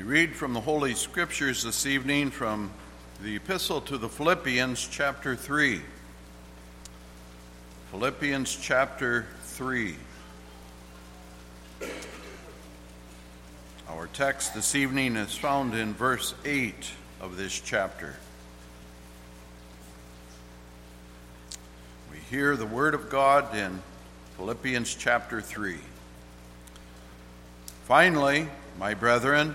We read from the Holy Scriptures this evening from the Epistle to the Philippians, chapter 3. Philippians, chapter 3. Our text this evening is found in verse 8 of this chapter. We hear the Word of God in Philippians chapter 3. Finally, my brethren,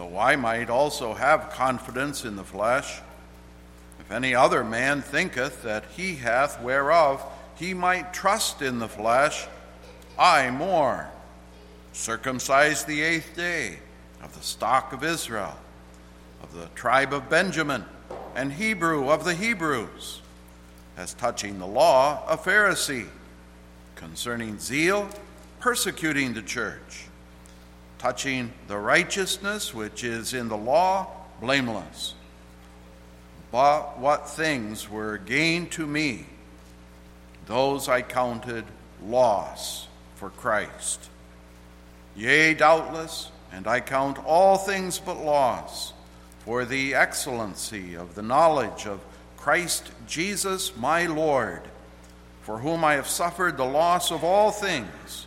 though I might also have confidence in the flesh. If any other man thinketh that he hath whereof he might trust in the flesh, I more. Circumcised the eighth day, of the stock of Israel, of the tribe of Benjamin, and Hebrew of the Hebrews, as touching the law, a Pharisee, concerning zeal, persecuting the church touching the righteousness which is in the law, blameless. But what things were gained to me, those I counted loss for Christ. Yea, doubtless, and I count all things but loss for the excellency of the knowledge of Christ Jesus my Lord, for whom I have suffered the loss of all things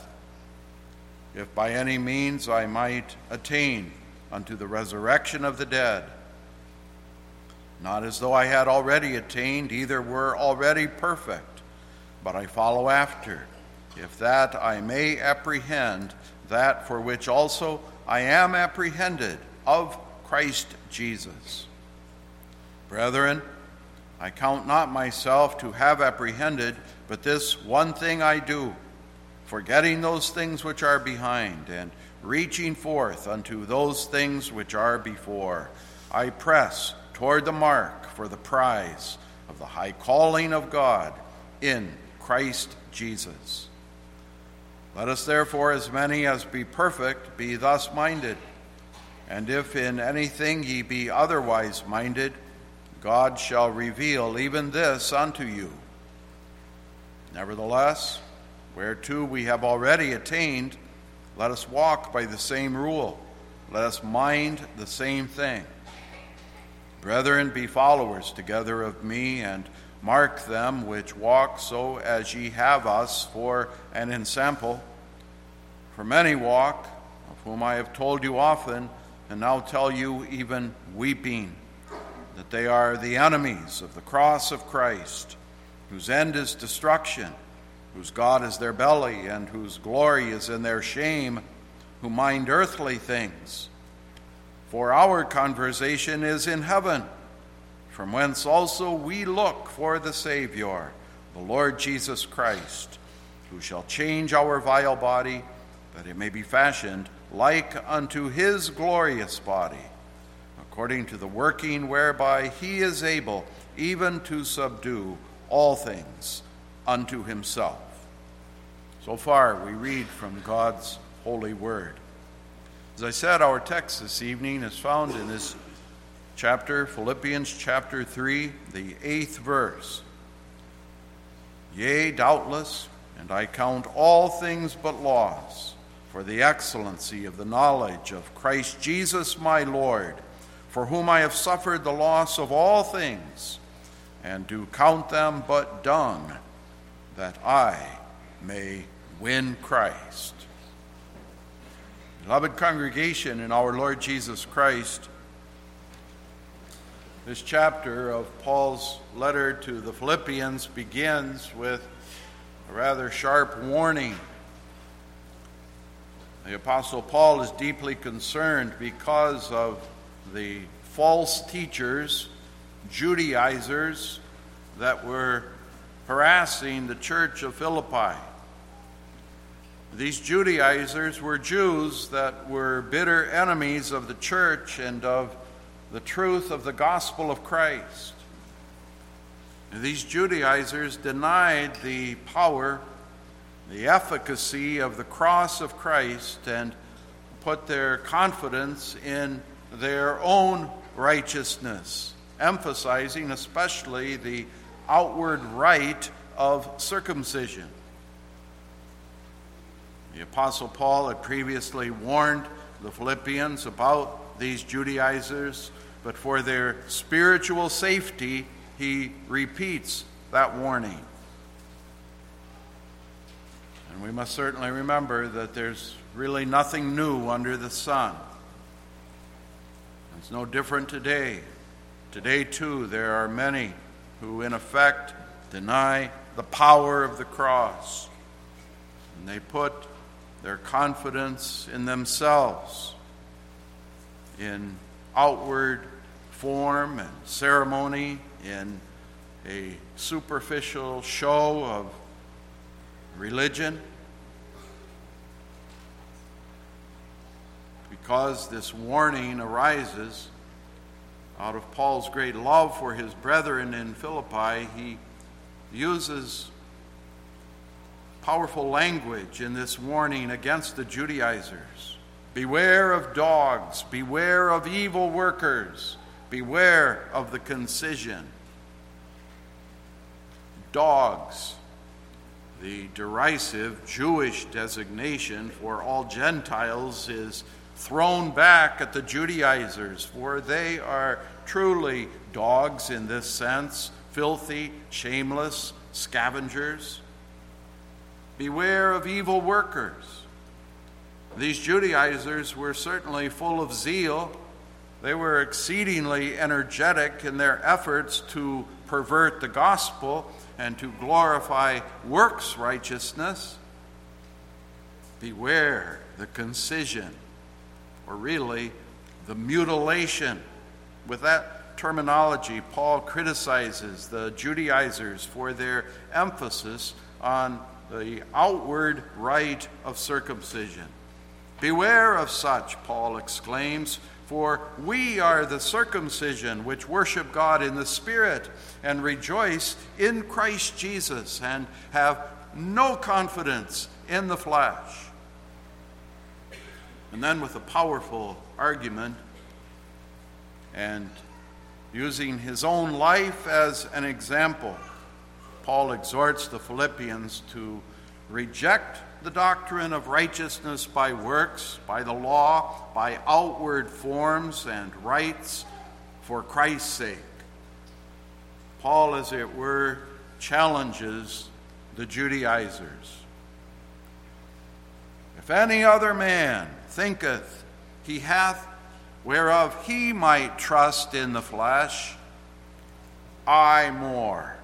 if by any means I might attain unto the resurrection of the dead. Not as though I had already attained, either were already perfect, but I follow after, if that I may apprehend that for which also I am apprehended of Christ Jesus. Brethren, I count not myself to have apprehended, but this one thing I do forgetting those things which are behind, and reaching forth unto those things which are before. I press toward the mark for the prize of the high calling of God in Christ Jesus. Let us therefore, as many as be perfect, be thus minded. And if in anything ye be otherwise minded, God shall reveal even this unto you. Nevertheless, whereto we have already attained, let us walk by the same rule. Let us mind the same thing. Brethren, be followers together of me, and mark them which walk so as ye have us for an ensample. For many walk, of whom I have told you often, and now tell you even weeping, that they are the enemies of the cross of Christ, whose end is destruction whose God is their belly, and whose glory is in their shame, who mind earthly things. For our conversation is in heaven, from whence also we look for the Savior, the Lord Jesus Christ, who shall change our vile body, that it may be fashioned like unto his glorious body, according to the working whereby he is able even to subdue all things unto himself. So far, we read from God's holy word. As I said, our text this evening is found in this chapter, Philippians chapter 3, the eighth verse. Yea, doubtless, and I count all things but loss for the excellency of the knowledge of Christ Jesus my Lord, for whom I have suffered the loss of all things, and do count them but dung that I may win Christ. Beloved congregation in our Lord Jesus Christ, This chapter of Paul's letter to the Philippians begins with a rather sharp warning. The Apostle Paul is deeply concerned because of the false teachers, Judaizers, that were harassing the church of Philippi. These Judaizers were Jews that were bitter enemies of the church and of the truth of the gospel of Christ. These Judaizers denied the power, the efficacy of the cross of Christ and put their confidence in their own righteousness, emphasizing especially the outward rite of circumcision. The Apostle Paul had previously warned the Philippians about these Judaizers but for their spiritual safety, he repeats that warning. And we must certainly remember that there's really nothing new under the sun. It's no different today. Today, too, there are many who, in effect, deny the power of the cross. And they put their confidence in themselves, in outward form and ceremony, in a superficial show of religion. Because this warning arises out of Paul's great love for his brethren in Philippi, he uses powerful language in this warning against the Judaizers. Beware of dogs, beware of evil workers, beware of the concision. Dogs, the derisive Jewish designation for all Gentiles, is thrown back at the Judaizers, for they are truly dogs in this sense filthy, shameless scavengers. Beware of evil workers these Judaizers were certainly full of zeal. They were exceedingly energetic in their efforts to pervert the gospel and to glorify works righteousness. Beware the concision, or really the mutilation. With that terminology, Paul criticizes the Judaizers for their emphasis on the outward rite of circumcision. Beware of such, Paul exclaims, for we are the circumcision which worship God in the Spirit and rejoice in Christ Jesus and have no confidence in the flesh. And then, with a powerful argument and using his own life as an example, Paul exhorts the Philippians to reject the doctrine of righteousness by works, by the law, by outward forms and rites for Christ's sake. Paul, as it were, challenges the Judaizers. If any other man thinketh he hath whereof he might trust in the flesh, I more.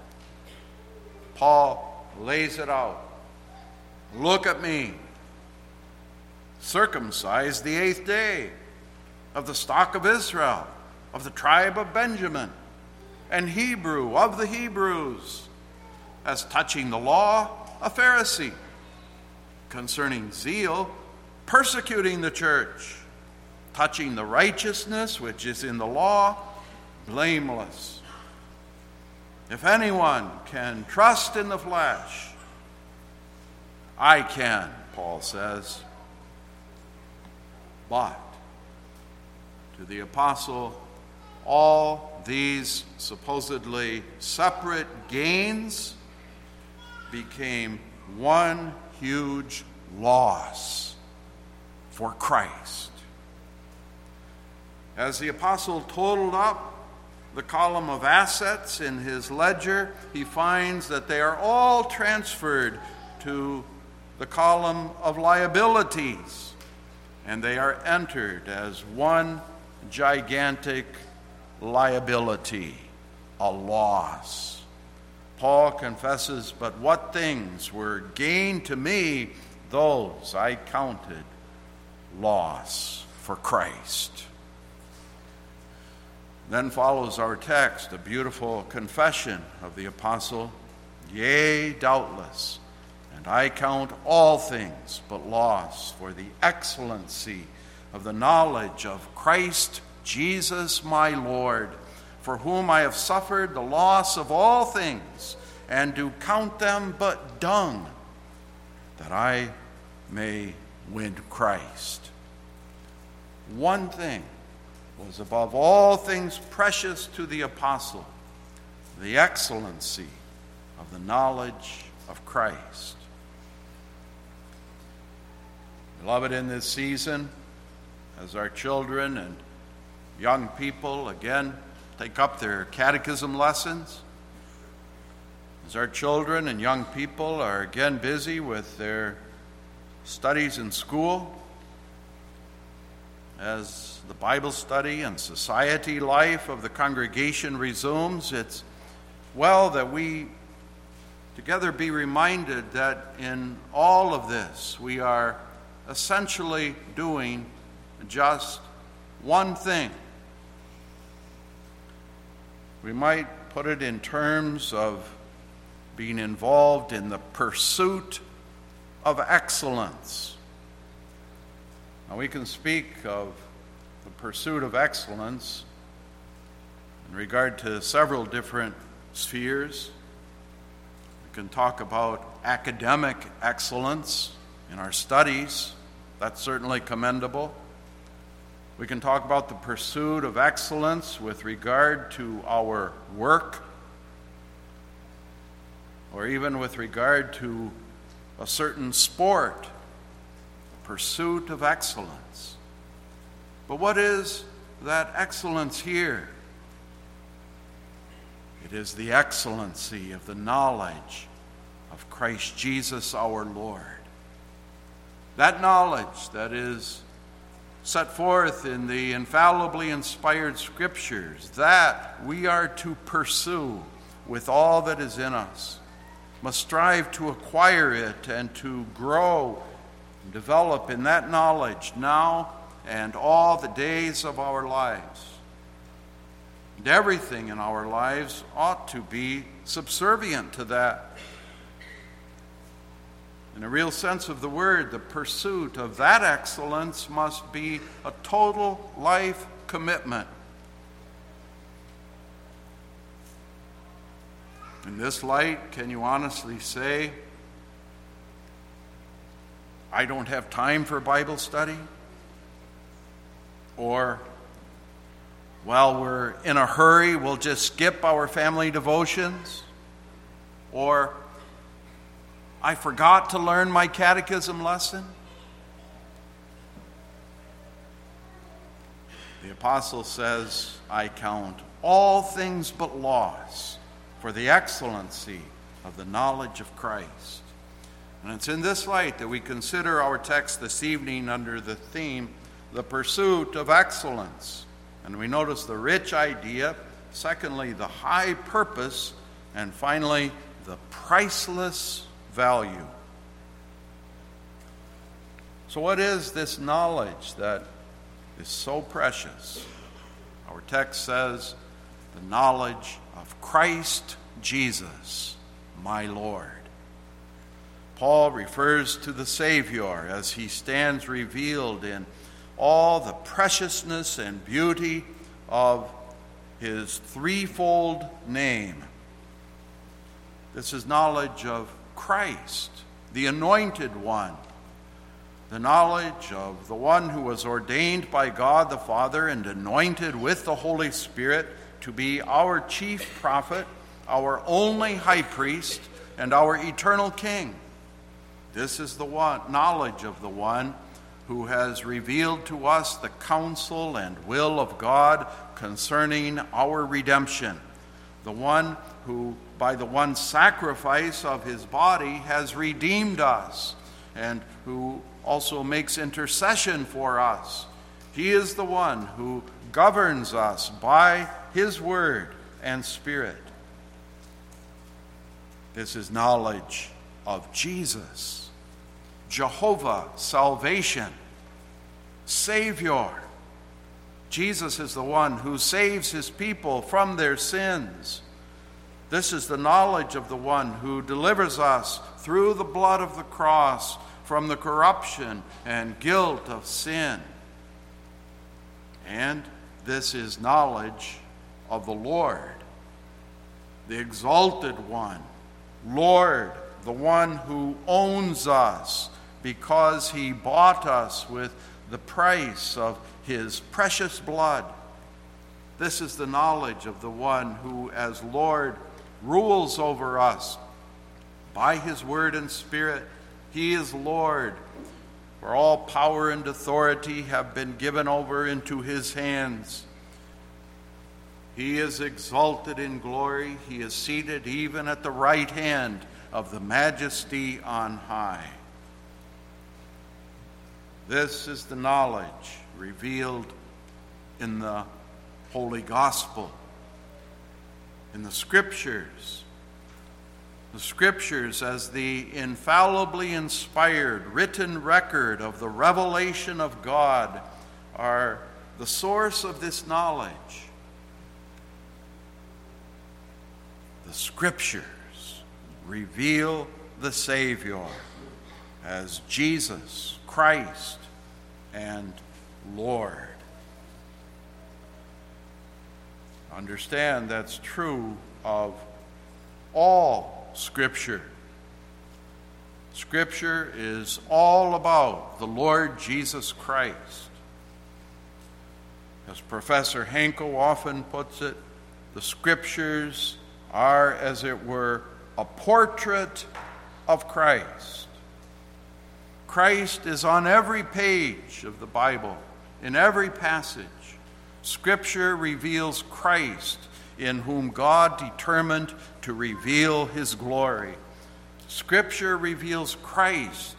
Paul lays it out Look at me. Circumcised the eighth day of the stock of Israel, of the tribe of Benjamin, and Hebrew of the Hebrews. As touching the law, a Pharisee. Concerning zeal, persecuting the church. Touching the righteousness which is in the law, blameless. If anyone can trust in the flesh, I can, Paul says. But to the apostle, all these supposedly separate gains became one huge loss for Christ. As the apostle totaled up the column of assets in his ledger, he finds that they are all transferred to the column of liabilities, and they are entered as one gigantic liability, a loss. Paul confesses, But what things were gain to me, those I counted loss for Christ. Then follows our text, a beautiful confession of the apostle Yea, doubtless, and I count all things but loss for the excellency of the knowledge of Christ Jesus my Lord, for whom I have suffered the loss of all things, and do count them but dung, that I may win Christ. One thing was above all things precious to the apostle the excellency of the knowledge of Christ. Beloved, in this season, as our children and young people again take up their catechism lessons, as our children and young people are again busy with their studies in school, as the Bible study and society life of the congregation resumes, it's well that we together be reminded that in all of this we are essentially doing just one thing. We might put it in terms of being involved in the pursuit of excellence. Now, we can speak of the pursuit of excellence in regard to several different spheres We can talk about academic excellence in our studies. That's certainly commendable. We can talk about the pursuit of excellence with regard to our work, or even with regard to a certain sport, pursuit of excellence. But what is that excellence here? It is the excellency of the knowledge of Christ Jesus our Lord. That knowledge that is set forth in the infallibly inspired scriptures, that we are to pursue with all that is in us, must strive to acquire it and to grow and develop in that knowledge now and all the days of our lives. And everything in our lives ought to be subservient to that. In a real sense of the word, the pursuit of that excellence must be a total life commitment. In this light, can you honestly say, I don't have time for Bible study? Or, while we're in a hurry, we'll just skip our family devotions. Or, I forgot to learn my catechism lesson. The apostle says, I count all things but loss for the excellency of the knowledge of Christ. And it's in this light that we consider our text this evening under the theme, the pursuit of excellence. And we notice the rich idea, secondly, the high purpose, and finally, the priceless value. So, what is this knowledge that is so precious? Our text says, the knowledge of Christ Jesus, my Lord. Paul refers to the Savior as he stands revealed in all the preciousness and beauty of his threefold name. This is knowledge of Christ, the anointed one, the knowledge of the one who was ordained by God the Father and anointed with the Holy Spirit to be our chief prophet, our only high priest, and our eternal king. This is the one knowledge of the one who has revealed to us the counsel and will of God concerning our redemption, the one who, by the one sacrifice of his body, has redeemed us, and who also makes intercession for us, He is the one who governs us by His Word and Spirit. This is knowledge of Jesus, Jehovah, salvation, Savior. Jesus is the one who saves his people from their sins. This is the knowledge of the one who delivers us through the blood of the cross from the corruption and guilt of sin. And this is knowledge of the Lord, the exalted one, Lord, the one who owns us because he bought us with the price of his precious blood. This is the knowledge of the one who, as Lord, rules over us by his word and spirit. He is Lord. For all power and authority have been given over into his hands. He is exalted in glory. He is seated even at the right hand of the majesty on high. This is the knowledge revealed in the Holy Gospel, in the Scriptures. The Scriptures, as the infallibly inspired written record of the revelation of God, are the source of this knowledge. The Scriptures reveal the Savior as Jesus Christ and Lord. Understand that's true of all Scripture. Scripture is all about the Lord Jesus Christ. As Professor Hanko often puts it, the Scriptures are, as it were, a portrait of Christ. Christ is on every page of the Bible, in every passage. Scripture reveals Christ, in whom God determined to reveal his glory. Scripture reveals Christ,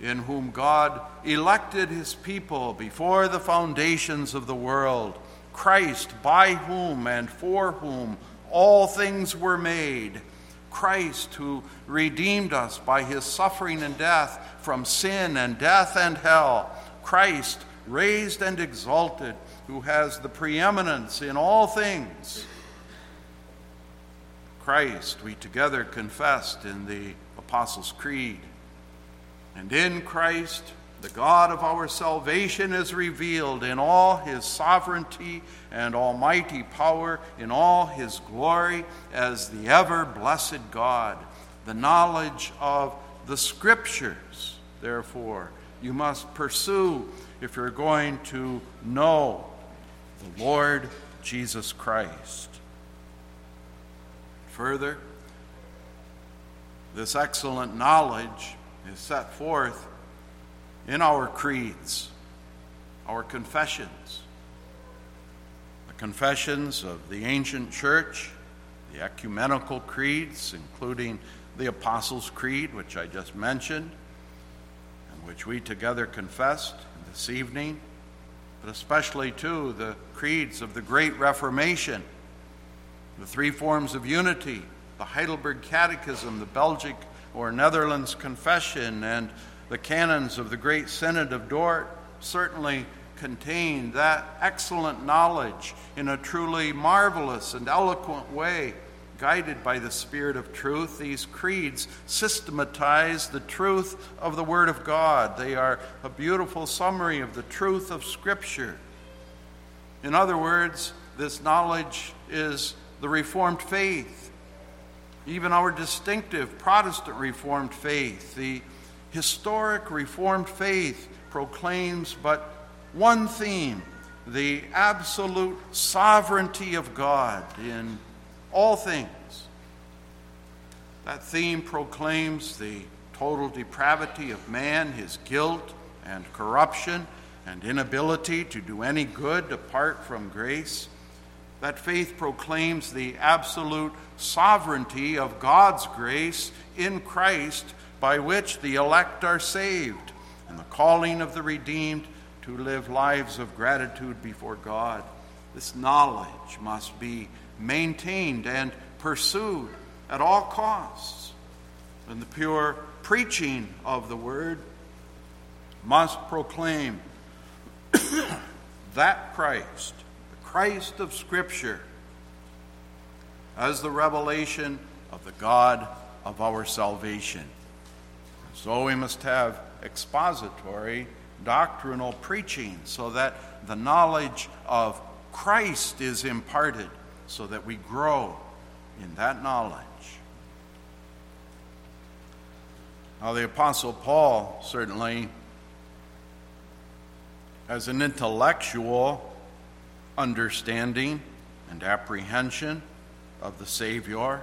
in whom God elected his people before the foundations of the world. Christ, by whom and for whom all things were made Christ who redeemed us by his suffering and death from sin and death and hell. Christ raised and exalted who has the preeminence in all things. Christ, we together confessed in the Apostles' Creed. And in Christ, the God of our salvation is revealed in all his sovereignty and almighty power, in all his glory as the ever blessed God. The knowledge of the Scriptures, therefore, you must pursue if you're going to know the Lord Jesus Christ. Further, this excellent knowledge is set forth in our creeds, our confessions, the confessions of the ancient church, the ecumenical creeds, including the Apostles' Creed, which I just mentioned, and which we together confessed this evening, but especially, too, the creeds of the Great Reformation, the three forms of unity, the Heidelberg Catechism, the Belgic or Netherlands Confession, and the canons of the Great Synod of Dort certainly contain that excellent knowledge in a truly marvelous and eloquent way. Guided by the Spirit of truth, these creeds systematize the truth of the Word of God. They are a beautiful summary of the truth of Scripture. In other words, this knowledge is the Reformed faith, even our distinctive Protestant Reformed faith, the historic Reformed faith proclaims but one theme the absolute sovereignty of God in all things. That theme proclaims the total depravity of man, his guilt and corruption, and inability to do any good apart from grace. That faith proclaims the absolute sovereignty of God's grace in Christ by which the elect are saved, and the calling of the redeemed to live lives of gratitude before God. This knowledge must be maintained and pursued at all costs. And the pure preaching of the word must proclaim that Christ, the Christ of Scripture, as the revelation of the God of our salvation. So we must have expository doctrinal preaching so that the knowledge of Christ is imparted so that we grow in that knowledge. Now, the Apostle Paul certainly has an intellectual understanding and apprehension of the Savior.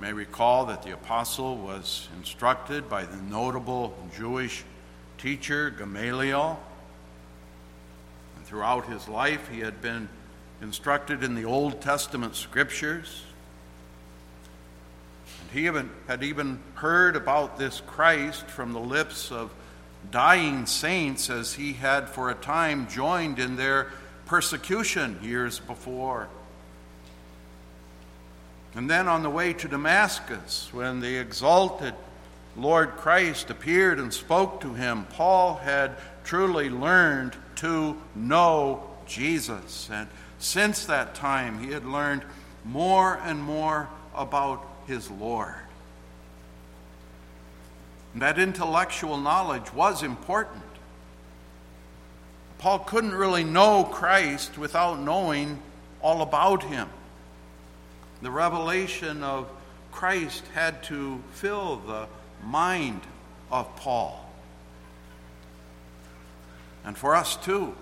May recall that the apostle was instructed by the notable Jewish teacher Gamaliel. And throughout his life, he had been instructed in the Old Testament scriptures. And he even, had even heard about this Christ from the lips of dying saints as he had for a time joined in their persecution years before. And then on the way to Damascus, when the exalted Lord Christ appeared and spoke to him, Paul had truly learned to know Jesus. And since that time, he had learned more and more about his Lord. And that intellectual knowledge was important. Paul couldn't really know Christ without knowing all about him. The revelation of Christ had to fill the mind of Paul. And for us too.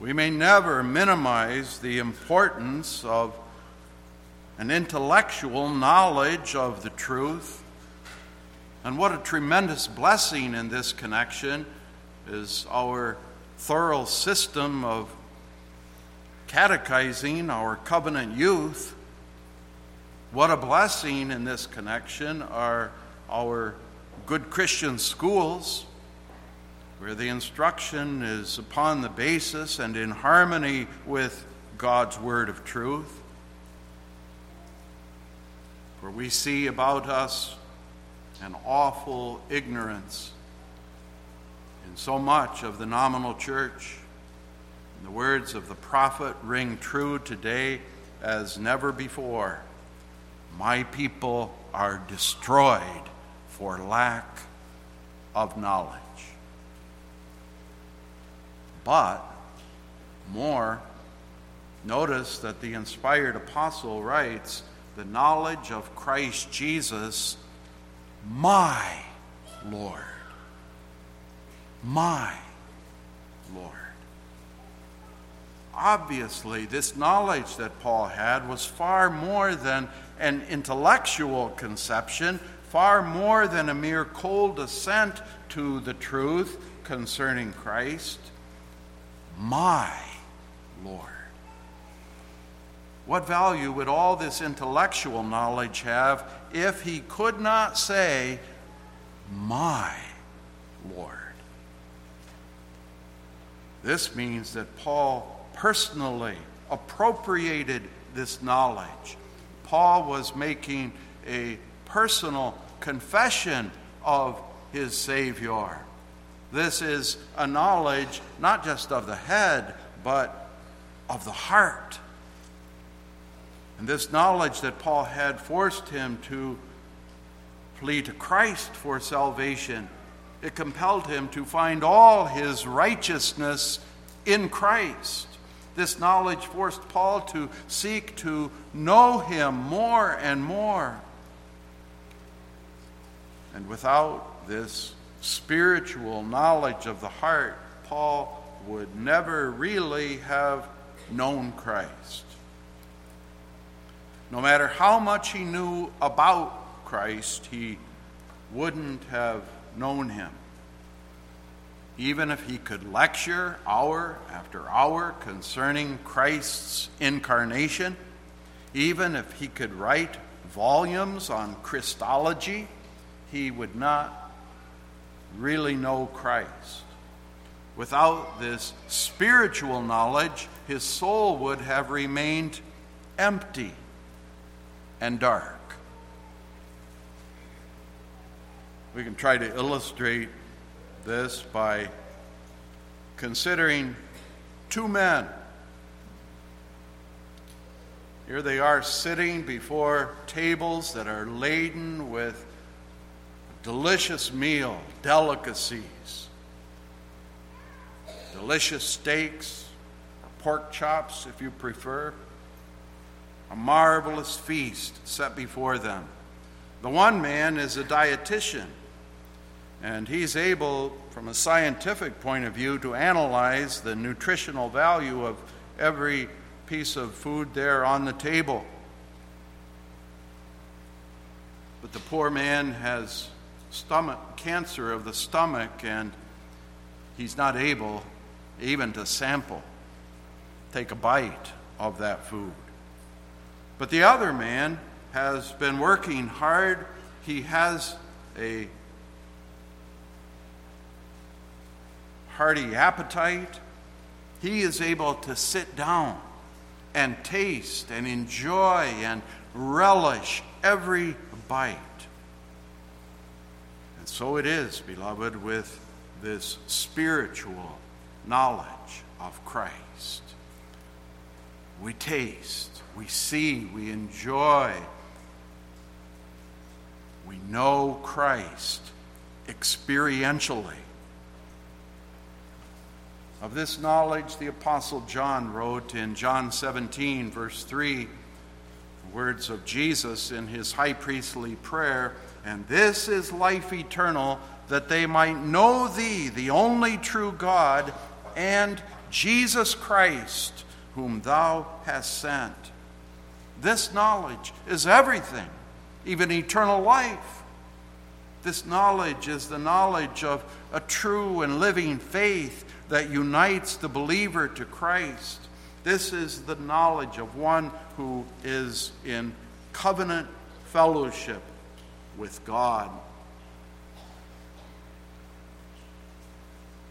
We may never minimize the importance of an intellectual knowledge of the truth. And what a tremendous blessing in this connection is our thorough system of catechizing our covenant youth. What a blessing in this connection are our good Christian schools, where the instruction is upon the basis and in harmony with God's word of truth. For we see about us an awful ignorance in so much of the nominal church. And the words of the prophet ring true today as never before. My people are destroyed for lack of knowledge. But more, notice that the inspired apostle writes, the knowledge of Christ Jesus, my Lord. My Lord. Obviously, this knowledge that Paul had was far more than an intellectual conception, far more than a mere cold assent to the truth concerning Christ. My Lord. What value would all this intellectual knowledge have if he could not say, My Lord? This means that Paul personally appropriated this knowledge. Paul was making a personal confession of his Savior. This is a knowledge not just of the head, but of the heart. And this knowledge that Paul had forced him to flee to Christ for salvation. It compelled him to find all his righteousness in Christ. This knowledge forced Paul to seek to know him more and more. And without this spiritual knowledge of the heart, Paul would never really have known Christ. No matter how much he knew about Christ, he wouldn't have known him even if he could lecture hour after hour concerning Christ's incarnation, even if he could write volumes on Christology, he would not really know Christ. Without this spiritual knowledge, his soul would have remained empty and dark. We can try to illustrate this by considering two men. Here they are sitting before tables that are laden with delicious meal, delicacies, delicious steaks, pork chops if you prefer, a marvelous feast set before them. The one man is a dietitian, and he's able, from a scientific point of view, to analyze the nutritional value of every piece of food there on the table. But the poor man has stomach cancer of the stomach and he's not able even to sample take a bite of that food but the other man has been working hard he has a hearty appetite he is able to sit down and taste and enjoy and relish every bite And so it is, beloved, with this spiritual knowledge of Christ. We taste, we see, we enjoy, we know Christ experientially. Of this knowledge, the Apostle John wrote in John 17, verse 3, the words of Jesus in his high priestly prayer and this is life eternal, that they might know thee, the only true God, and Jesus Christ, whom thou hast sent. This knowledge is everything, even eternal life. This knowledge is the knowledge of a true and living faith that unites the believer to Christ. This is the knowledge of one who is in covenant fellowship with God.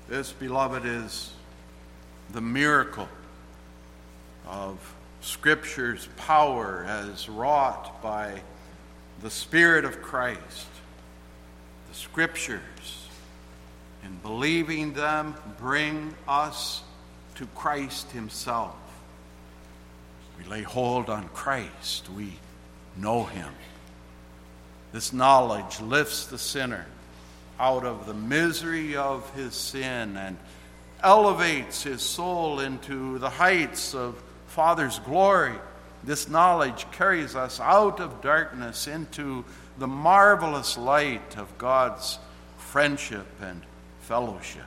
This, beloved, is the miracle of Scripture's power as wrought by the Spirit of Christ. The Scriptures, in believing them, bring us to Christ Himself. We lay hold on Christ, we know Him. This knowledge lifts the sinner out of the misery of his sin and elevates his soul into the heights of Father's glory. This knowledge carries us out of darkness into the marvelous light of God's friendship and fellowship.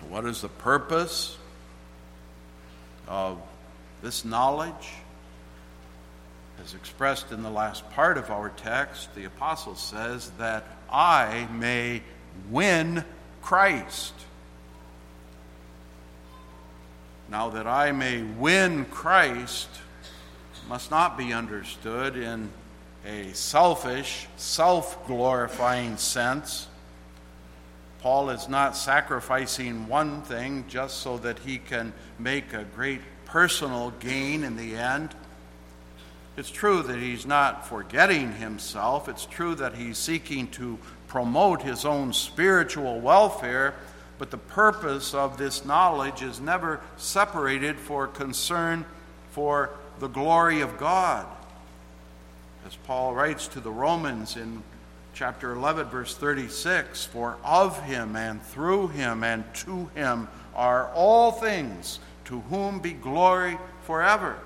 So, what is the purpose of this knowledge? As expressed in the last part of our text, the apostle says that I may win Christ. Now, that I may win Christ must not be understood in a selfish, self glorifying sense. Paul is not sacrificing one thing just so that he can make a great personal gain in the end. It's true that he's not forgetting himself. It's true that he's seeking to promote his own spiritual welfare, but the purpose of this knowledge is never separated for concern for the glory of God. As Paul writes to the Romans in chapter 11, verse 36 For of him and through him and to him are all things, to whom be glory forever.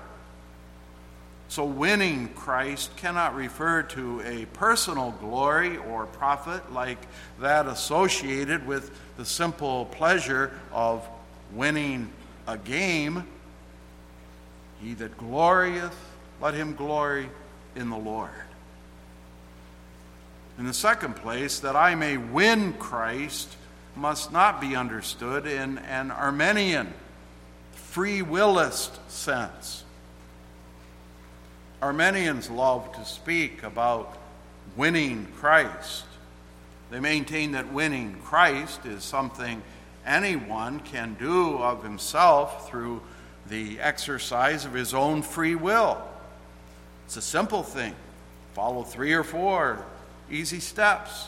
So, winning Christ cannot refer to a personal glory or profit like that associated with the simple pleasure of winning a game. He that glorieth, let him glory in the Lord. In the second place, that I may win Christ must not be understood in an Arminian, free willist sense. Arminians love to speak about winning Christ. They maintain that winning Christ is something anyone can do of himself through the exercise of his own free will. It's a simple thing. Follow three or four easy steps.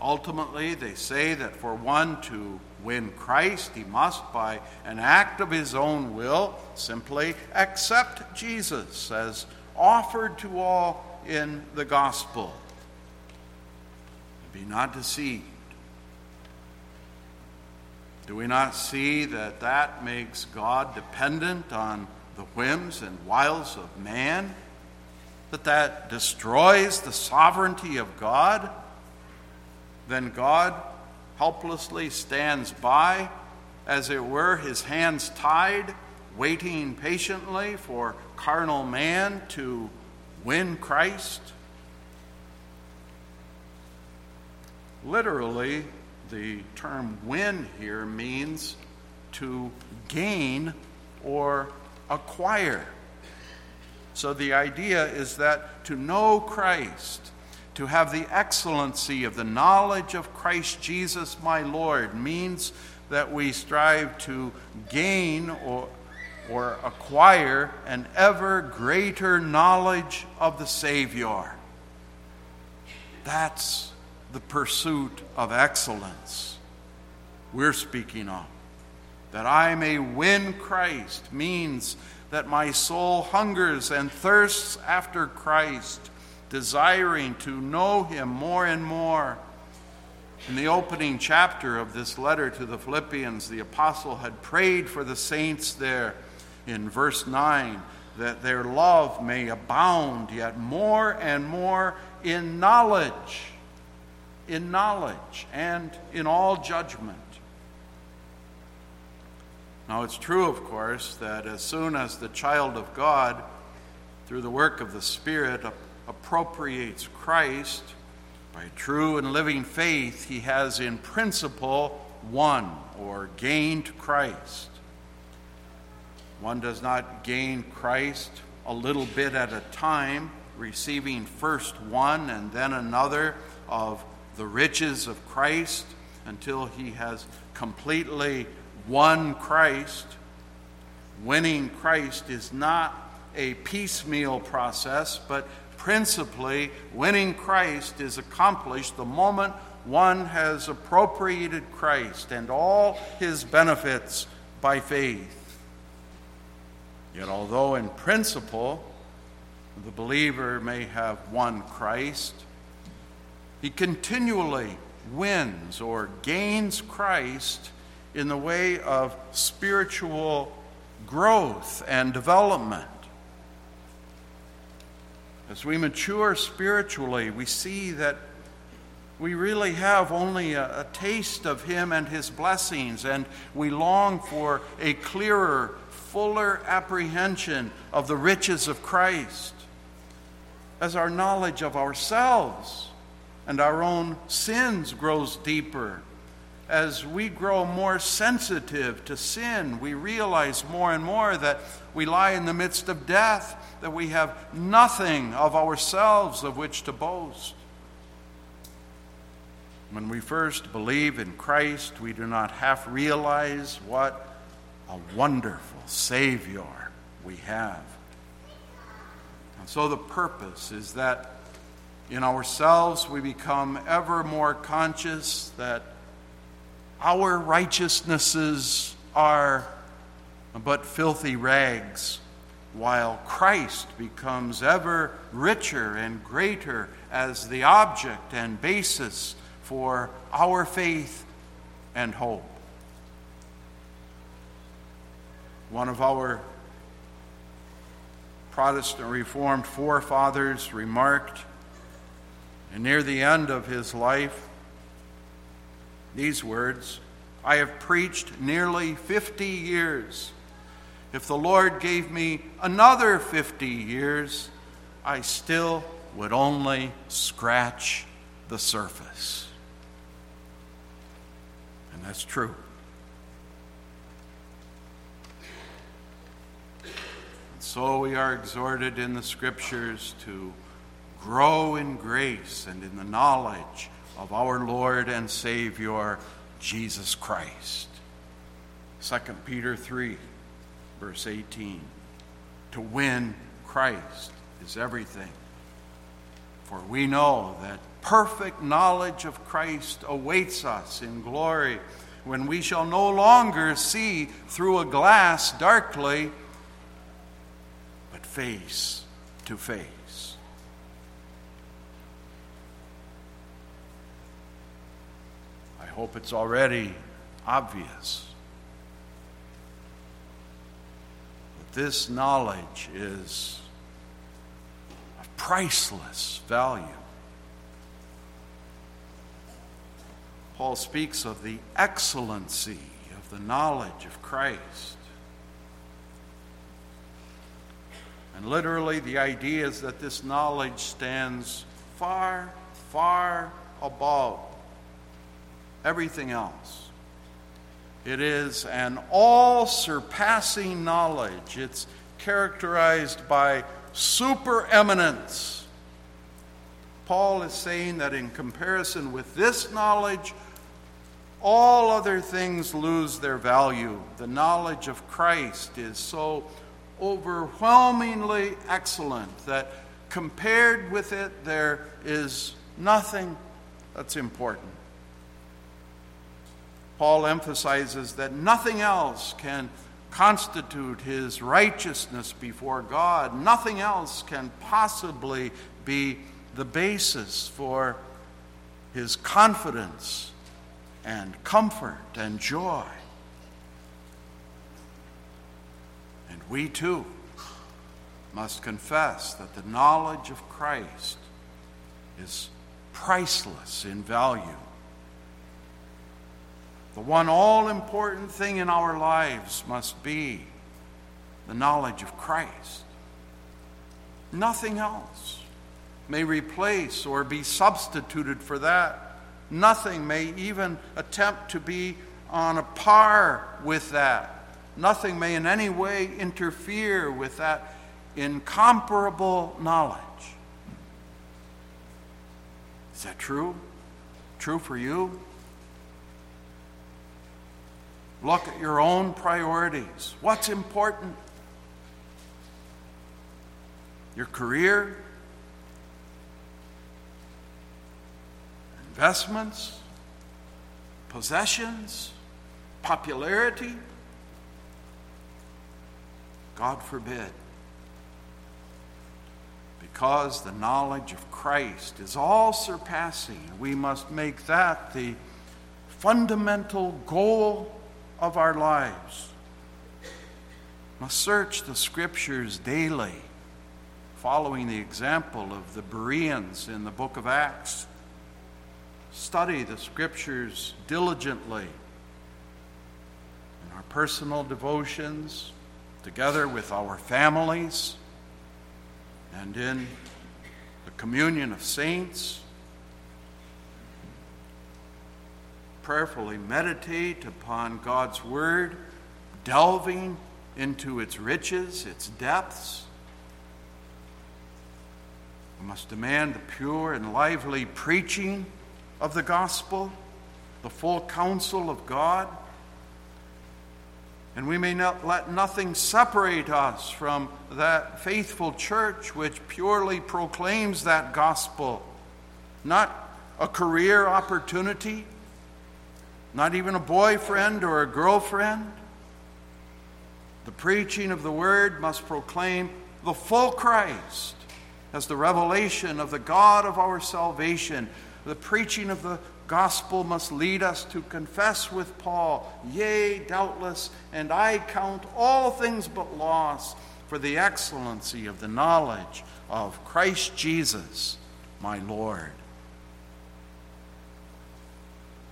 Ultimately, they say that for one to win Christ, he must, by an act of his own will, simply accept Jesus as offered to all in the gospel. Be not deceived. Do we not see that that makes God dependent on the whims and wiles of man? That that destroys the sovereignty of God? Then God helplessly stands by, as it were, his hands tied, waiting patiently for carnal man to win Christ? Literally, the term win here means to gain or acquire. So the idea is that to know Christ, to have the excellency of the knowledge of Christ Jesus my Lord, means that we strive to gain or, or acquire an ever greater knowledge of the Savior. That's the pursuit of excellence we're speaking of. That I may win Christ means that my soul hungers and thirsts after Christ, desiring to know him more and more. In the opening chapter of this letter to the Philippians, the apostle had prayed for the saints there in verse 9 that their love may abound yet more and more in knowledge in knowledge and in all judgment. Now, it's true, of course, that as soon as the child of God, through the work of the Spirit, appropriates Christ by true and living faith, he has in principle won or gained Christ. One does not gain Christ a little bit at a time, receiving first one and then another of the riches of Christ until he has completely won Christ. Winning Christ is not a piecemeal process, but principally, winning Christ is accomplished the moment one has appropriated Christ and all his benefits by faith. Yet, although in principle the believer may have won Christ, he continually wins or gains Christ in the way of spiritual growth and development. As we mature spiritually, we see that we really have only a, a, taste of Him and His blessings, and we long for a clearer, fuller apprehension of the riches of Christ. As our knowledge of ourselves and our own sins grows deeper. As we grow more sensitive to sin, we realize more and more that we lie in the midst of death, that we have nothing of ourselves of which to boast. When we first believe in Christ, we do not half realize what a wonderful Savior we have. And so the purpose is that in ourselves, we become ever more conscious that our righteousnesses are but filthy rags, while Christ becomes ever richer and greater as the object and basis for our faith and hope. One of our Protestant Reformed forefathers remarked and near the end of his life, these words I have preached nearly 50 years. If the Lord gave me another 50 years, I still would only scratch the surface. And that's true. And so we are exhorted in the scriptures to grow in grace and in the knowledge of our Lord and Savior, Jesus Christ. 2 Peter 3, verse 18. To win Christ is everything. For we know that perfect knowledge of Christ awaits us in glory when we shall no longer see through a glass darkly, but face to face. I hope it's already obvious that this knowledge is of priceless value. Paul speaks of the excellency of the knowledge of Christ. And literally, the idea is that this knowledge stands far, far above everything else. It is an all surpassing knowledge. It's characterized by supereminence. Paul is saying that in comparison with this knowledge, all other things lose their value. The knowledge of Christ is so overwhelmingly excellent that compared with it, there is nothing that's important. Paul emphasizes that nothing else can constitute his righteousness before God, nothing else can possibly be the basis for his confidence and comfort and joy. And we too must confess that the knowledge of Christ is priceless in value. The one all important thing in our lives must be the knowledge of Christ. Nothing else may replace or be substituted for that. Nothing may even attempt to be on a par with that. Nothing may in any way interfere with that incomparable knowledge. Is that true? True for you? Look at your own priorities. What's important? Your career? investments, possessions, popularity? God forbid. Because the knowledge of Christ is all surpassing, we must make that the fundamental goal of our lives. Must search the scriptures daily, following the example of the Bereans in the book of Acts study the scriptures diligently in our personal devotions, together with our families, and in the communion of saints. Prayerfully meditate upon God's Word, delving into its riches, its depths. We must demand the pure and lively preaching of the gospel, the full counsel of God. And we may not let nothing separate us from that faithful church which purely proclaims that gospel. Not a career opportunity, not even a boyfriend or a girlfriend. The preaching of the word must proclaim the full Christ as the revelation of the God of our salvation the preaching of the gospel must lead us to confess with Paul, Yea, doubtless, and I count all things but loss for the excellency of the knowledge of Christ Jesus, my Lord.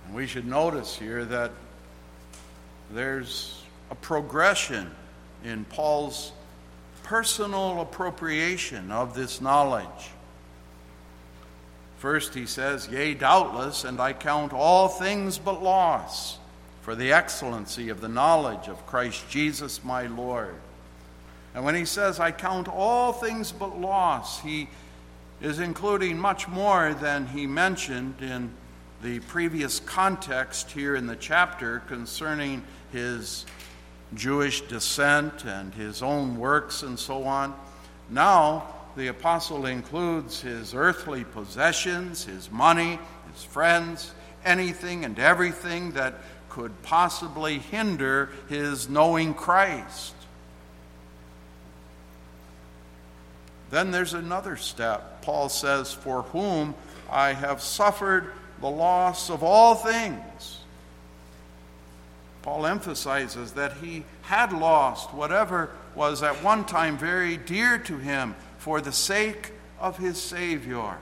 And we should notice here that there's a progression in Paul's personal appropriation of this knowledge. First, he says, Yea, doubtless, and I count all things but loss for the excellency of the knowledge of Christ Jesus my Lord. And when he says, I count all things but loss, he is including much more than he mentioned in the previous context here in the chapter concerning his Jewish descent and his own works and so on. Now, the apostle includes his earthly possessions, his money, his friends, anything and everything that could possibly hinder his knowing Christ. Then there's another step. Paul says, For whom I have suffered the loss of all things. Paul emphasizes that he had lost whatever was at one time very dear to him for the sake of his Savior.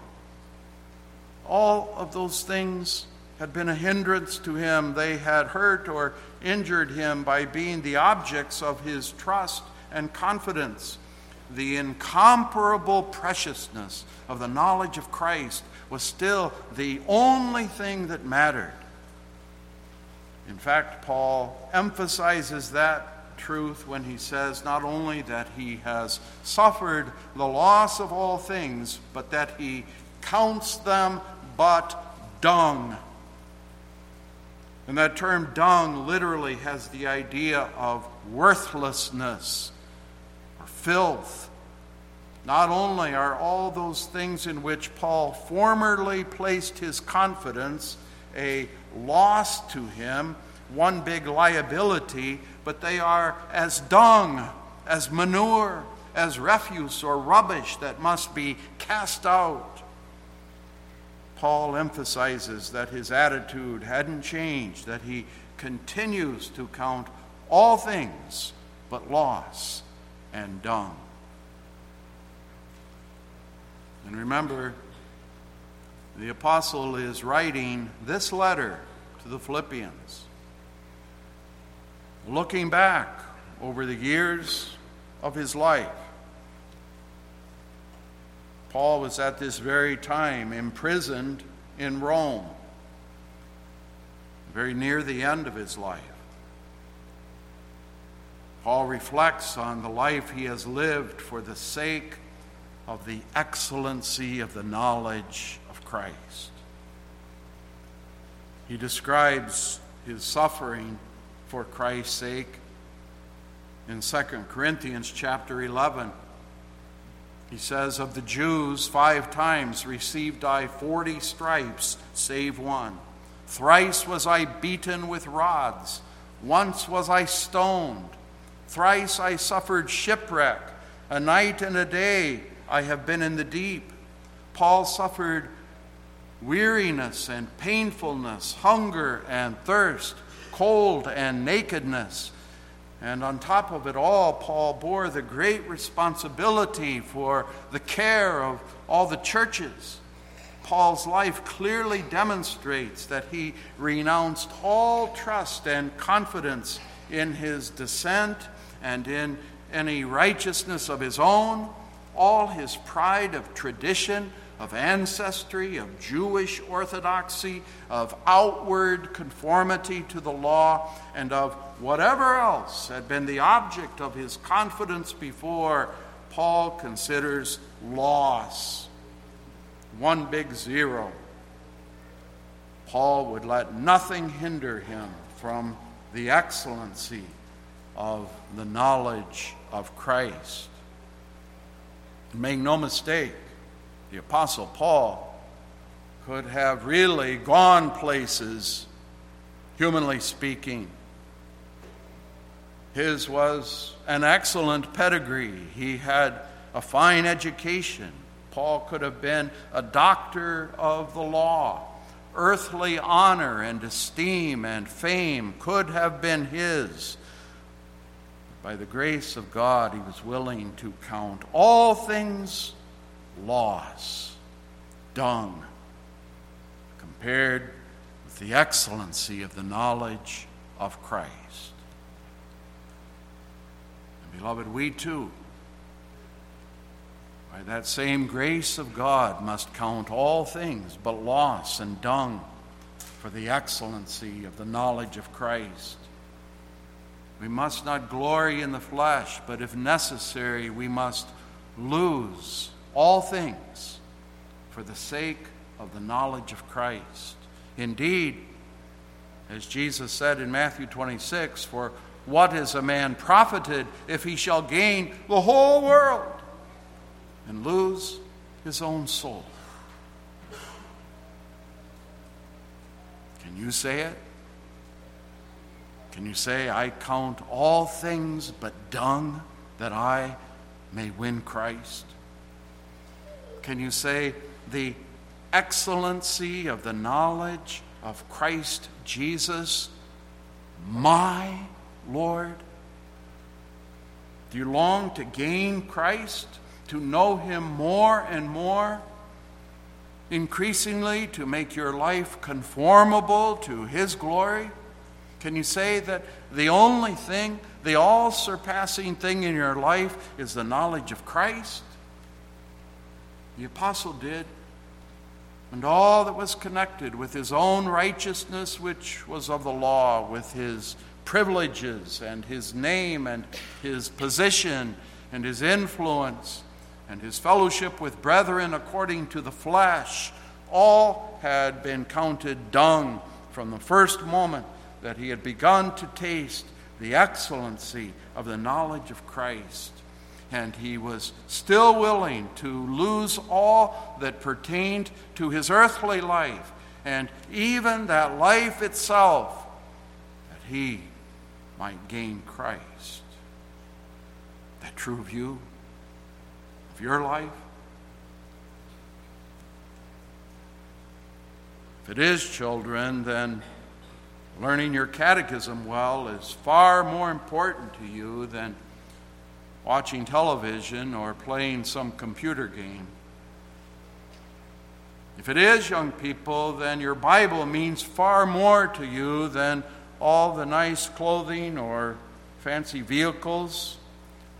All of those things had been a hindrance to him. They had hurt or injured him by being the objects of his trust and confidence. The incomparable preciousness of the knowledge of Christ was still the only thing that mattered. In fact, Paul emphasizes that truth when he says not only that he has suffered the loss of all things, but that he counts them but dung. And that term dung literally has the idea of worthlessness or filth. Not only are all those things in which Paul formerly placed his confidence a loss to him, one big liability, but they are as dung, as manure, as refuse or rubbish that must be cast out. Paul emphasizes that his attitude hadn't changed, that he continues to count all things but loss and dung. And remember, the apostle is writing this letter to the Philippians, looking back over the years of his life. Paul was at this very time imprisoned in Rome, very near the end of his life. Paul reflects on the life he has lived for the sake of the excellency of the knowledge of Christ. He describes his suffering for Christ's sake in 2 Corinthians chapter 11. He says, Of the Jews, five times received I forty stripes, save one. Thrice was I beaten with rods. Once was I stoned. Thrice I suffered shipwreck. A night and a day I have been in the deep. Paul suffered weariness and painfulness, hunger and thirst, cold and nakedness. And on top of it all, Paul bore the great responsibility for the care of all the churches. Paul's life clearly demonstrates that he renounced all trust and confidence in his descent and in any righteousness of his own all his pride of tradition, of ancestry, of Jewish orthodoxy, of outward conformity to the law, and of whatever else had been the object of his confidence before, Paul considers loss. One big zero. Paul would let nothing hinder him from the excellency of the knowledge of Christ. Make no mistake, the Apostle Paul could have really gone places, humanly speaking. His was an excellent pedigree. He had a fine education. Paul could have been a doctor of the law. Earthly honor and esteem and fame could have been his by the grace of God, he was willing to count all things loss, dung, compared with the excellency of the knowledge of Christ. And beloved, we too, by that same grace of God, must count all things but loss and dung for the excellency of the knowledge of Christ. We must not glory in the flesh, but if necessary, we must lose all things for the sake of the knowledge of Christ. Indeed, as Jesus said in Matthew 26, for what is a man profited if he shall gain the whole world and lose his own soul? Can you say it? Can you say, I count all things but dung that I may win Christ? Can you say, the excellency of the knowledge of Christ Jesus, my Lord? Do you long to gain Christ, to know Him more and more? Increasingly, to make your life conformable to His glory? Can you say that the only thing, the all surpassing thing in your life is the knowledge of Christ? The apostle did. And all that was connected with his own righteousness, which was of the law, with his privileges and his name and his position and his influence and his fellowship with brethren according to the flesh, all had been counted dung from the first moment that he had begun to taste the excellency of the knowledge of Christ. And he was still willing to lose all that pertained to his earthly life and even that life itself, that he might gain Christ. That true you? Of your life? If it is, children, then learning your catechism well is far more important to you than watching television or playing some computer game. If it is, young people, then your Bible means far more to you than all the nice clothing or fancy vehicles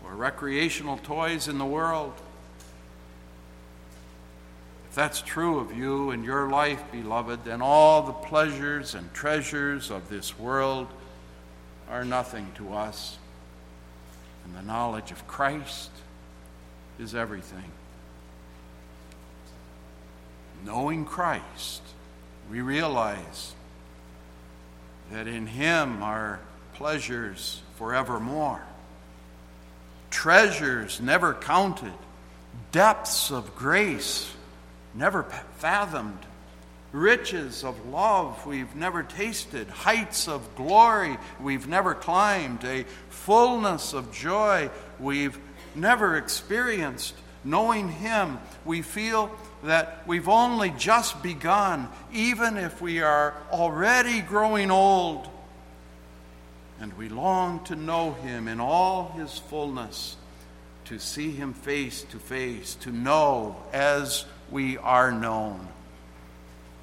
or recreational toys in the world. If that's true of you and your life, beloved, then all the pleasures and treasures of this world are nothing to us. And the knowledge of Christ is everything. Knowing Christ, we realize that in Him are pleasures forevermore, treasures never counted, depths of grace never fathomed, riches of love we've never tasted, heights of glory we've never climbed, a fullness of joy we've never experienced. Knowing Him, we feel that we've only just begun, even if we are already growing old. And we long to know Him in all His fullness, to see Him face to face, to know as we are known.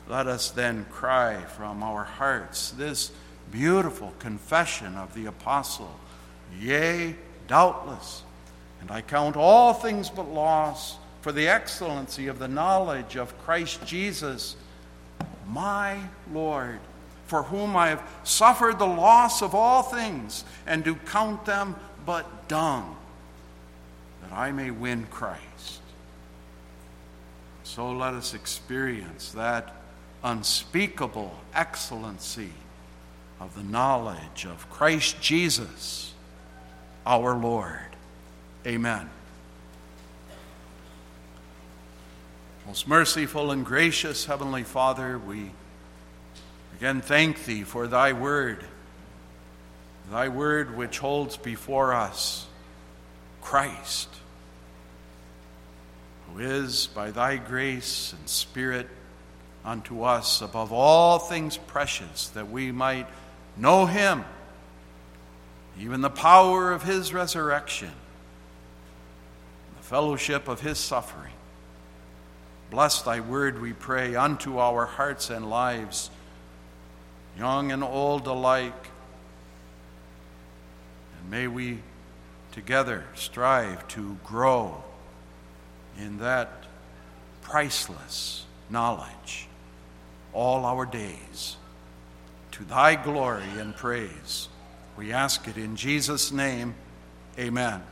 Let us then cry from our hearts this beautiful confession of the apostle Yea, doubtless, and I count all things but loss for the excellency of the knowledge of Christ Jesus, my Lord, for whom I have suffered the loss of all things, and do count them but dung, that I may win Christ. So let us experience that unspeakable excellency of the knowledge of Christ Jesus, our Lord. Amen. Most merciful and gracious Heavenly Father, we again thank Thee for Thy word, Thy word which holds before us Christ is by thy grace and Spirit unto us above all things precious, that we might know him, even the power of his resurrection, the fellowship of his suffering. Bless thy word, we pray, unto our hearts and lives, young and old alike. And may we together strive to grow in that priceless knowledge all our days. To thy glory and praise. We ask it in Jesus' name. Amen.